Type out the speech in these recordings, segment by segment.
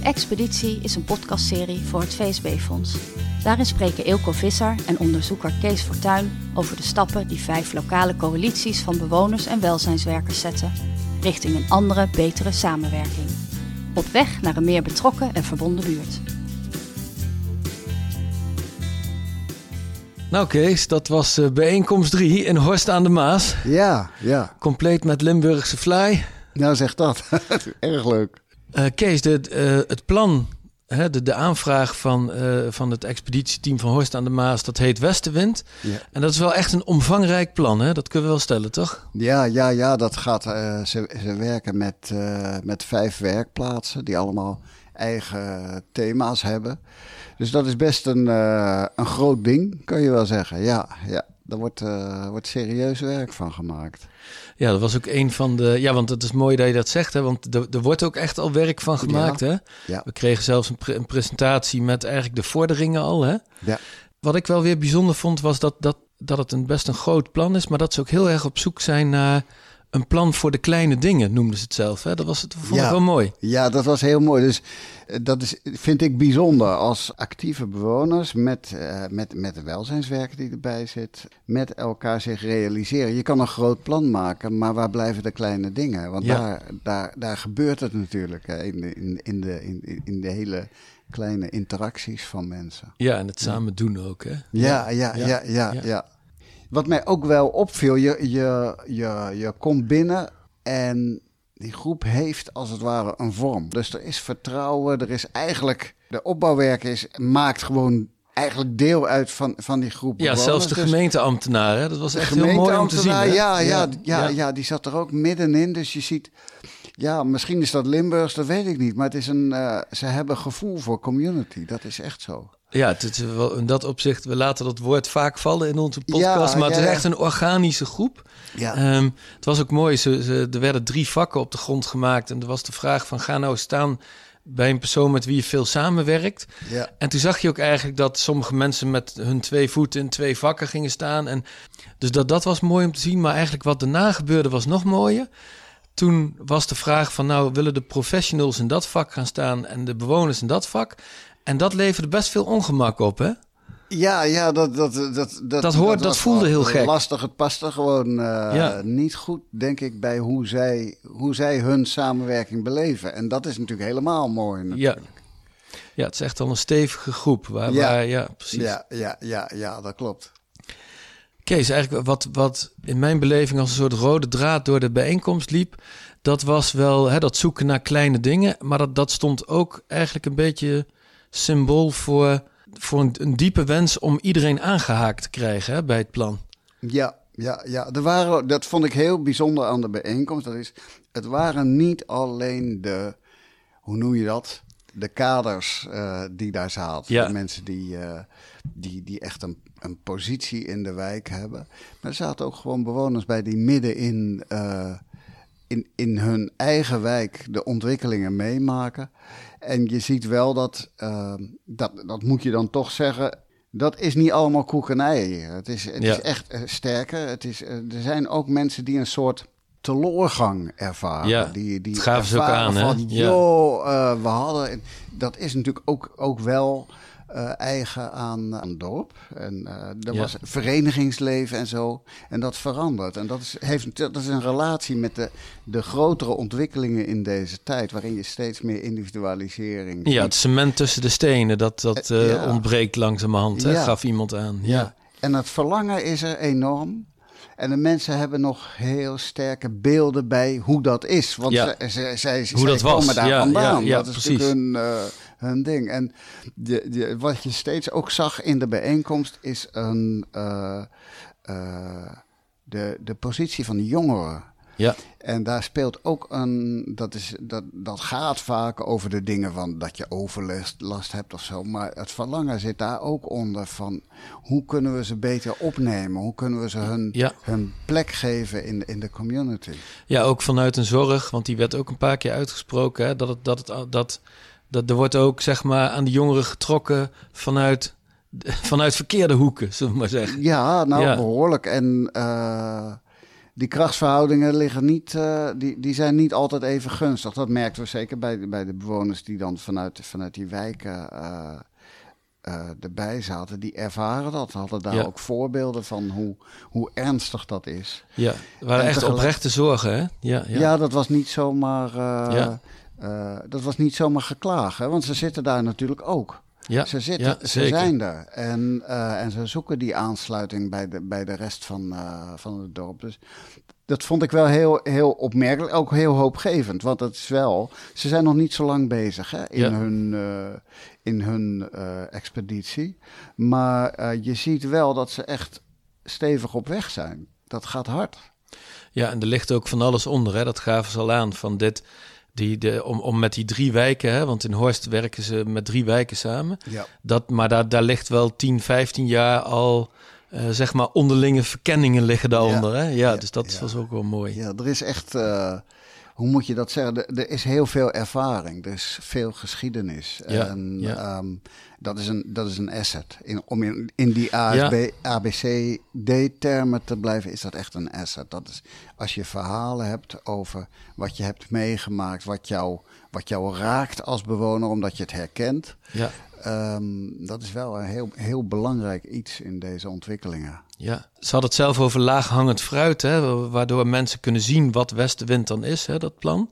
De Expeditie is een podcastserie voor het VSB-fonds. Daarin spreken Eelco Visser en onderzoeker Kees Fortuin over de stappen die vijf lokale coalities van bewoners en welzijnswerkers zetten richting een andere, betere samenwerking. Op weg naar een meer betrokken en verbonden buurt. Nou Kees, dat was uh, bijeenkomst 3 in Horst aan de Maas. Ja, ja. Compleet met Limburgse fly. Nou zeg dat. Erg leuk. Uh, Kees, de, uh, het plan, hè, de, de aanvraag van, van het expeditieteam van Horst aan de Maas, dat heet Westenwind. Ja. En dat is wel echt een omvangrijk plan, hè? dat kunnen we wel stellen, toch? Ja, ja, ja dat gaat. ze, ze werken met, met vijf werkplaatsen die allemaal eigen thema's hebben. Dus dat is best een, een groot ding, kan je wel zeggen. Ja, ja. Daar wordt, uh, wordt serieus werk van gemaakt. Ja, dat was ook een van de. Ja, want het is mooi dat je dat zegt, hè? Want er, er wordt ook echt al werk van gemaakt, ja. hè? Ja. We kregen zelfs een, pre een, presentatie met eigenlijk de vorderingen al, hè? Ja. Wat ik wel weer bijzonder vond, was dat, dat, dat het een best een groot plan is, maar dat ze ook heel erg op zoek zijn naar een plan voor de kleine dingen, noemden ze het zelf. Hè? Dat was het, vond ja. ik wel mooi. Ja, dat was heel mooi. Dus dat is, vind ik bijzonder als actieve bewoners met, uh, met, met de welzijnswerker die erbij zit, met elkaar zich realiseren. Je kan een groot plan maken, maar waar blijven de kleine dingen? Want Ja. daar, daar, daar gebeurt het natuurlijk hè, in, de, in, in, de, in, in de hele kleine interacties van mensen. Ja, en het samen doen ook, hè? Ja, ja, ja, ja, ja. ja. Wat mij ook wel opviel, je, je, je, je komt binnen en die groep heeft als het ware een vorm. Dus er is vertrouwen, er is eigenlijk... De opbouwwerk is, maakt gewoon eigenlijk deel uit van, van die groep Ja, bewoners. zelfs de Dus gemeenteambtenaar, hè? Dat was echt heel mooi om te zien. Ja, ja, ja, ja. ja. die zat er ook middenin. Dus je ziet... Ja, misschien is dat Limburgs, dat weet ik niet. Maar het is een, uh, ze hebben gevoel voor community. Dat is echt zo. Ja, het is wel in dat opzicht, we laten dat woord vaak vallen in onze podcast, Ja, maar het ja, is echt een organische groep. Ja. Ehm, het was ook mooi, ze, ze, er werden drie vakken op de grond gemaakt en er was de vraag van ga nou staan bij een persoon met wie je veel samenwerkt. ja. En toen zag je ook eigenlijk dat sommige mensen met hun twee voeten in twee vakken gingen staan. En dus dat, dat was mooi om te zien, maar eigenlijk wat daarna gebeurde was nog mooier. Toen was de vraag van nou willen de professionals in dat vak gaan staan en de bewoners in dat vak. En dat leverde best veel ongemak op, hè? Ja, ja, dat, dat, dat, dat, Dat hoort- dat voelde heel gek. Lastig, het paste gewoon eh, Ja. niet goed, denk ik, bij hoe zij, hoe zij hun samenwerking beleven. En dat is natuurlijk helemaal mooi. Ja. Natuurlijk. Ja, het is echt al een stevige groep. Waar, Ja. waar, ja precies. Ja, ja, ja, ja, dat klopt. Kees, eigenlijk wat, wat in mijn beleving als een soort rode draad door de bijeenkomst liep, dat was wel hè, dat zoeken naar kleine dingen, maar dat, dat stond ook eigenlijk een beetje symbool voor, voor een, een diepe wens om iedereen aangehaakt te krijgen hè, bij het plan. Ja, ja, ja. Er waren, dat vond ik heel bijzonder aan de bijeenkomst. Dat is, het waren niet alleen de, hoe noem je dat? De kaders eh, die daar zaten. Ja. De mensen die, eh, die, die echt een, een positie in de wijk hebben. Maar er zaten ook gewoon bewoners bij die midden in, eh, in, in hun eigen wijk de ontwikkelingen meemaken. En je ziet wel dat, eh, dat, dat moet je dan toch zeggen, dat is niet allemaal koekenij hier. Het is, het Ja. is echt eh, sterker. Het is, eh, er zijn ook mensen die een soort teloorgang ervaren. Ja, die, die gaven ze ook ervaren aan? Van, Ja. joh, eh, we hadden... Dat is natuurlijk ook, ook wel eh, eigen aan, aan het dorp. En eh er Ja. was verenigingsleven en zo. En dat verandert. En dat is, heeft, dat is een relatie met de, de grotere ontwikkelingen in deze tijd... waarin je steeds meer individualisering... Ja, het cement tussen de stenen, dat, dat Eh, eh, ja. ontbreekt langzamerhand, hè, Ja. gaf iemand aan. Ja. En het verlangen is er enorm. En de mensen hebben nog heel sterke beelden bij hoe dat is. Want Ja. ze, ze, zij, Hoe zij dat was. komen daar Ja, vandaan. ja, ja, dat is precies. natuurlijk hun, eh, hun ding. En de, de, wat je steeds ook zag in de bijeenkomst is een, eh, eh, de, de positie van de jongeren. Ja. En daar speelt ook een. Dat, is, dat, dat gaat vaak over de dingen van dat je overlast last hebt of zo. Maar het verlangen zit daar ook onder van hoe kunnen we ze beter opnemen? Hoe kunnen we ze hun, Ja. hun plek geven in, in de community? Ja, ook vanuit een zorg, want die werd ook een paar keer uitgesproken. Hè, dat, het, dat, het, dat, dat er wordt ook zeg maar, aan de jongeren getrokken vanuit, vanuit verkeerde hoeken, zullen we maar zeggen. Ja, nou Ja. behoorlijk. En eh, die krachtsverhoudingen liggen niet, uh, die, die zijn niet altijd even gunstig. Dat merkten we zeker bij, bij de bewoners die dan vanuit, vanuit die wijken uh, uh, erbij zaten. Die ervaren dat, hadden daar ook voorbeelden van hoe, hoe ernstig dat is. Ja, waren echt oprechte zorgen, hè? Ja, ja. ja dat was niet zomaar, ja. Dat was niet zomaar geklagen, want ze zitten daar natuurlijk ook. Ja, ze, zitten, ze zijn daar en, uh, en ze zoeken die aansluiting bij de, bij de rest van, uh, van het dorp. Dus dat vond ik wel heel, heel opmerkelijk, ook heel hoopgevend. Want het is wel, ze zijn nog niet zo lang bezig hè, in hun, uh, in hun expeditie. Maar je ziet wel dat ze echt stevig op weg zijn. Dat gaat hard. Ja, en er ligt ook van alles onder. Hè? Dat gaven ze al aan. Van dit, die de, om, om met die drie wijken, hè, want in Horst werken ze met drie wijken samen. Ja. Dat, maar daar, daar ligt wel 10, 15 jaar al, uh, zeg maar, onderlinge verkenningen liggen daaronder. Ja, hè? ja, dus dat was ook wel mooi. Ja, er is echt, uh, hoe moet je dat zeggen? Er, er, is heel veel ervaring, er is veel geschiedenis. Ja, en ja. Um, dat is een, dat is een asset. In, om in, in die ASB, ABCD-termen te blijven, is dat echt een asset. Dat is als je verhalen hebt over wat je hebt meegemaakt, wat jou, wat jou raakt als bewoner, omdat je het herkent. Ja. Um, dat is wel een heel, heel belangrijk iets in deze ontwikkelingen. Ja, ze had het zelf over laaghangend fruit, hè, waardoor mensen kunnen zien wat westenwind dan is, hè, dat plan.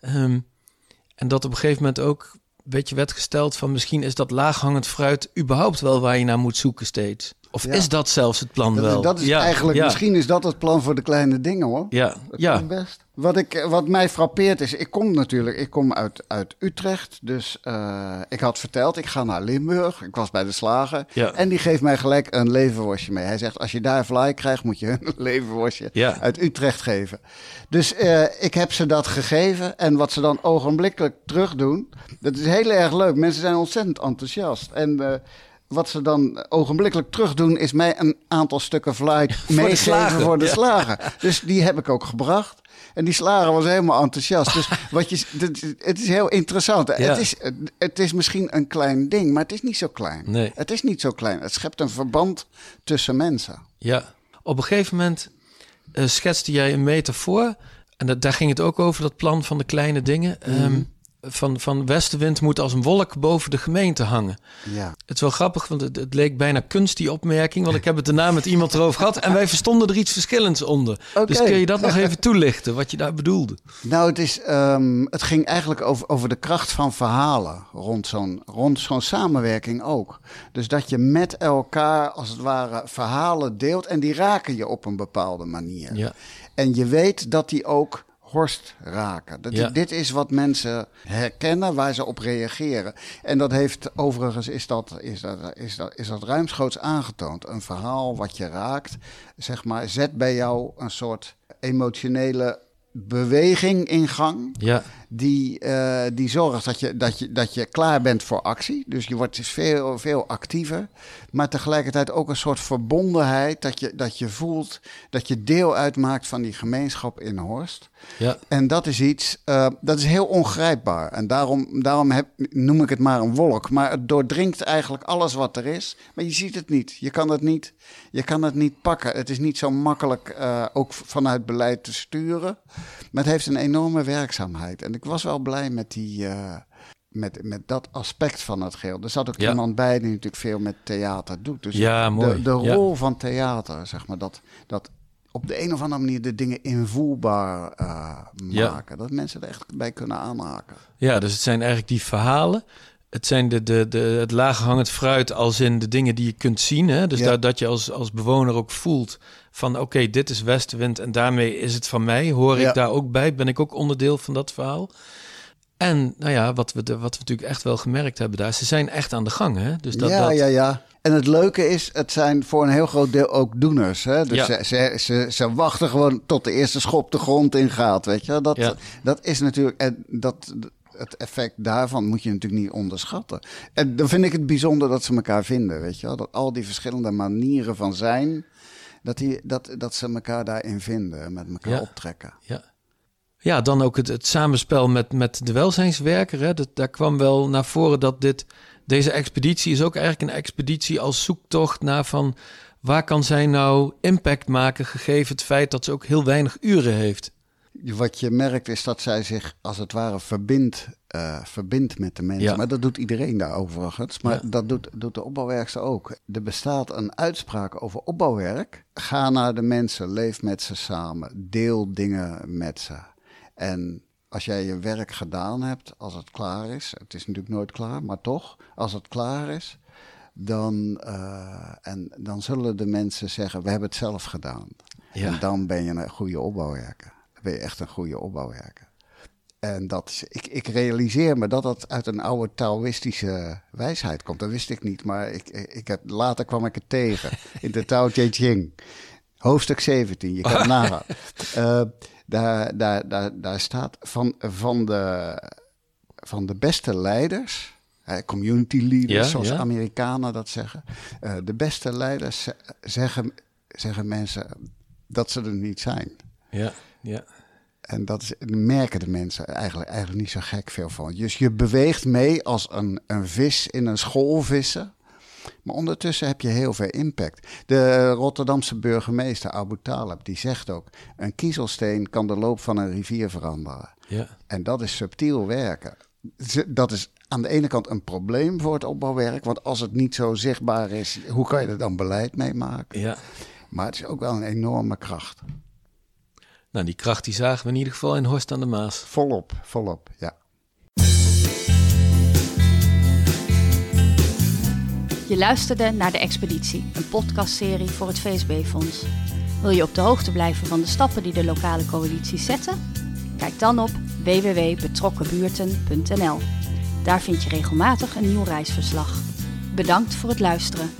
Um, en dat op een gegeven moment ook beetje werd gesteld van misschien is dat laaghangend fruit überhaupt wel waar je naar moet zoeken steeds. Of is dat zelfs het plan dat wel? Is, dat is ja, eigenlijk, misschien is dat het plan voor de kleine dingen hoor. Ja, ja. Best. Wat, ik, wat mij frappeert is, ik kom natuurlijk, ik kom uit, uit Utrecht. Dus uh, ik had verteld, ik ga naar Limburg. Ik was bij de slager. Ja. En die geeft mij gelijk een leverworstje mee. Hij zegt, als je daar fly krijgt, moet je een leverworstje ja. uit Utrecht geven. Dus uh, ik heb ze dat gegeven. En wat ze dan ogenblikkelijk terug doen, dat is heel erg leuk. Mensen zijn ontzettend enthousiast. En... Uh, wat ze dan ogenblikkelijk terug doen, is mij een aantal stukken flight meegeven voor de slager. Dus die heb ik ook gebracht. En die slager was helemaal enthousiast. Dus wat je, het is heel interessant. Het, is, het is misschien een klein ding, maar het is niet zo klein. Nee. Het is niet zo klein. Het schept een verband tussen mensen. Ja, op een gegeven moment uh, schetste jij een metafoor. En dat, daar ging het ook over, dat plan van de kleine dingen. Mm van, van westenwind moet als een wolk boven de gemeente hangen. Ja. Het is wel grappig, want het, het, leek bijna kunst, die opmerking. Want ik heb het daarna met iemand erover gehad. En wij verstonden er iets verschillends onder. Dus kun je dat nog even toelichten, wat je daar bedoelde? Nou, het, is, um, het ging eigenlijk over, over de kracht van verhalen rond zo'n rond zo'n samenwerking ook. Dus dat je met elkaar, als het ware, verhalen deelt. En die raken je op een bepaalde manier. Ja. En je weet dat die ook Horst raken. Dat, Dit is wat mensen herkennen, waar ze op reageren. En dat heeft overigens, is dat, is dat, is dat, is dat ruimschoots aangetoond. Een verhaal wat je raakt, zeg maar, zet bij jou een soort emotionele beweging in gang. Ja. Die, uh, die zorgt dat je, dat, je, dat je klaar bent voor actie. Dus je wordt dus veel, veel actiever. Maar tegelijkertijd ook een soort verbondenheid. Dat je, dat je voelt dat je deel uitmaakt van die gemeenschap in Horst. Ja. En dat is iets, uh, dat is heel ongrijpbaar. En daarom, daarom heb, noem ik het maar een wolk. Maar het doordringt eigenlijk alles wat er is. Maar je ziet het niet. Je kan het niet, je kan het niet pakken. Het is niet zo makkelijk uh, ook vanuit beleid te sturen. Maar het heeft een enorme werkzaamheid. En ik was wel blij met die. Uh, met, met dat aspect van het geheel. Er zat ook iemand bij die natuurlijk veel met theater doet. Dus ja, mooi. De, de rol van theater, zeg maar, dat, dat op de een of andere manier de dingen invoelbaar uh, maken. Dat mensen er echt bij kunnen aanhaken. Ja, dus het zijn eigenlijk die verhalen. Het zijn de, de, de, het laaghangend fruit als in de dingen die je kunt zien. Hè? Dus dat, dat je als, als bewoner ook voelt van oké, dit is westenwind en daarmee is het van mij. Hoor ik daar ook bij? Ben ik ook onderdeel van dat verhaal? En nou ja, wat we, de, wat we natuurlijk echt wel gemerkt hebben daar, ze zijn echt aan de gang. Hè? Dus dat, ja, dat... ja, ja. En het leuke is, het zijn voor een heel groot deel ook doeners. Hè? Dus ze, ze, ze, ze, wachten gewoon tot de eerste schop de grond in gaat. Weet je? Dat, dat is natuurlijk. En dat, het effect daarvan moet je natuurlijk niet onderschatten. En dan vind ik het bijzonder dat ze elkaar vinden. Weet je wel? Dat al die verschillende manieren van zijn. Dat, die, dat, dat ze elkaar daarin vinden, met elkaar optrekken. Ja. Ja, dan ook het, het samenspel met, met de welzijnswerker. Hè. Dat, daar kwam wel naar voren dat dit, deze expeditie is ook eigenlijk een expeditie als zoektocht naar van waar kan zij nou impact maken, gegeven het feit dat ze ook heel weinig uren heeft? Wat je merkt is dat zij zich als het ware verbindt, uh, verbindt met de mensen. Ja. Maar dat doet iedereen daar overigens. Maar Ja. dat doet, doet de opbouwwerkster ook. Er bestaat een uitspraak over opbouwwerk. Ga naar de mensen, leef met ze samen, deel dingen met ze. En als jij je werk gedaan hebt, als het klaar is, het is natuurlijk nooit klaar, maar toch, als het klaar is, dan, eh, en dan zullen de mensen zeggen, we hebben het zelf gedaan. Ja. En dan ben je een goede opbouwwerker. Dan ben je echt een goede opbouwwerker. En dat is, ik, ik realiseer me dat dat uit een oude Taoïstische wijsheid komt. Dat wist ik niet, maar ik, ik heb, later kwam ik het tegen in de Tao Te Ching. Hoofdstuk 17, je kan het nagaan. Eh, daar, daar, daar, daar staat van, van, de, van de beste leiders, community leaders, Ja, zoals ja. Amerikanen dat zeggen. eh, de beste leiders ze- zeggen, zeggen mensen dat ze er niet zijn. Ja, ja. En dat is, merken de mensen eigenlijk, eigenlijk niet zo gek veel van. Dus je beweegt mee als een, een vis in een school vissen. Maar ondertussen heb je heel veel impact. De Rotterdamse burgemeester Abu Talib, die zegt ook... een kiezelsteen kan de loop van een rivier veranderen. ja. En dat is subtiel werken. Dat is aan de ene kant een probleem voor het opbouwwerk. Want als het niet zo zichtbaar is, hoe kan je er dan beleid mee maken? ja. Maar het is ook wel een enorme kracht. Nou, die kracht die zagen we in ieder geval in Horst aan de Maas. Volop, volop, ja. Je luisterde naar De Expeditie, een podcastserie voor het VSB-fonds. Wil je op de hoogte blijven van de stappen die de lokale coalities zetten? Kijk dan op www.betrokkenbuurten.nl. Daar vind je regelmatig een nieuw reisverslag. Bedankt voor het luisteren.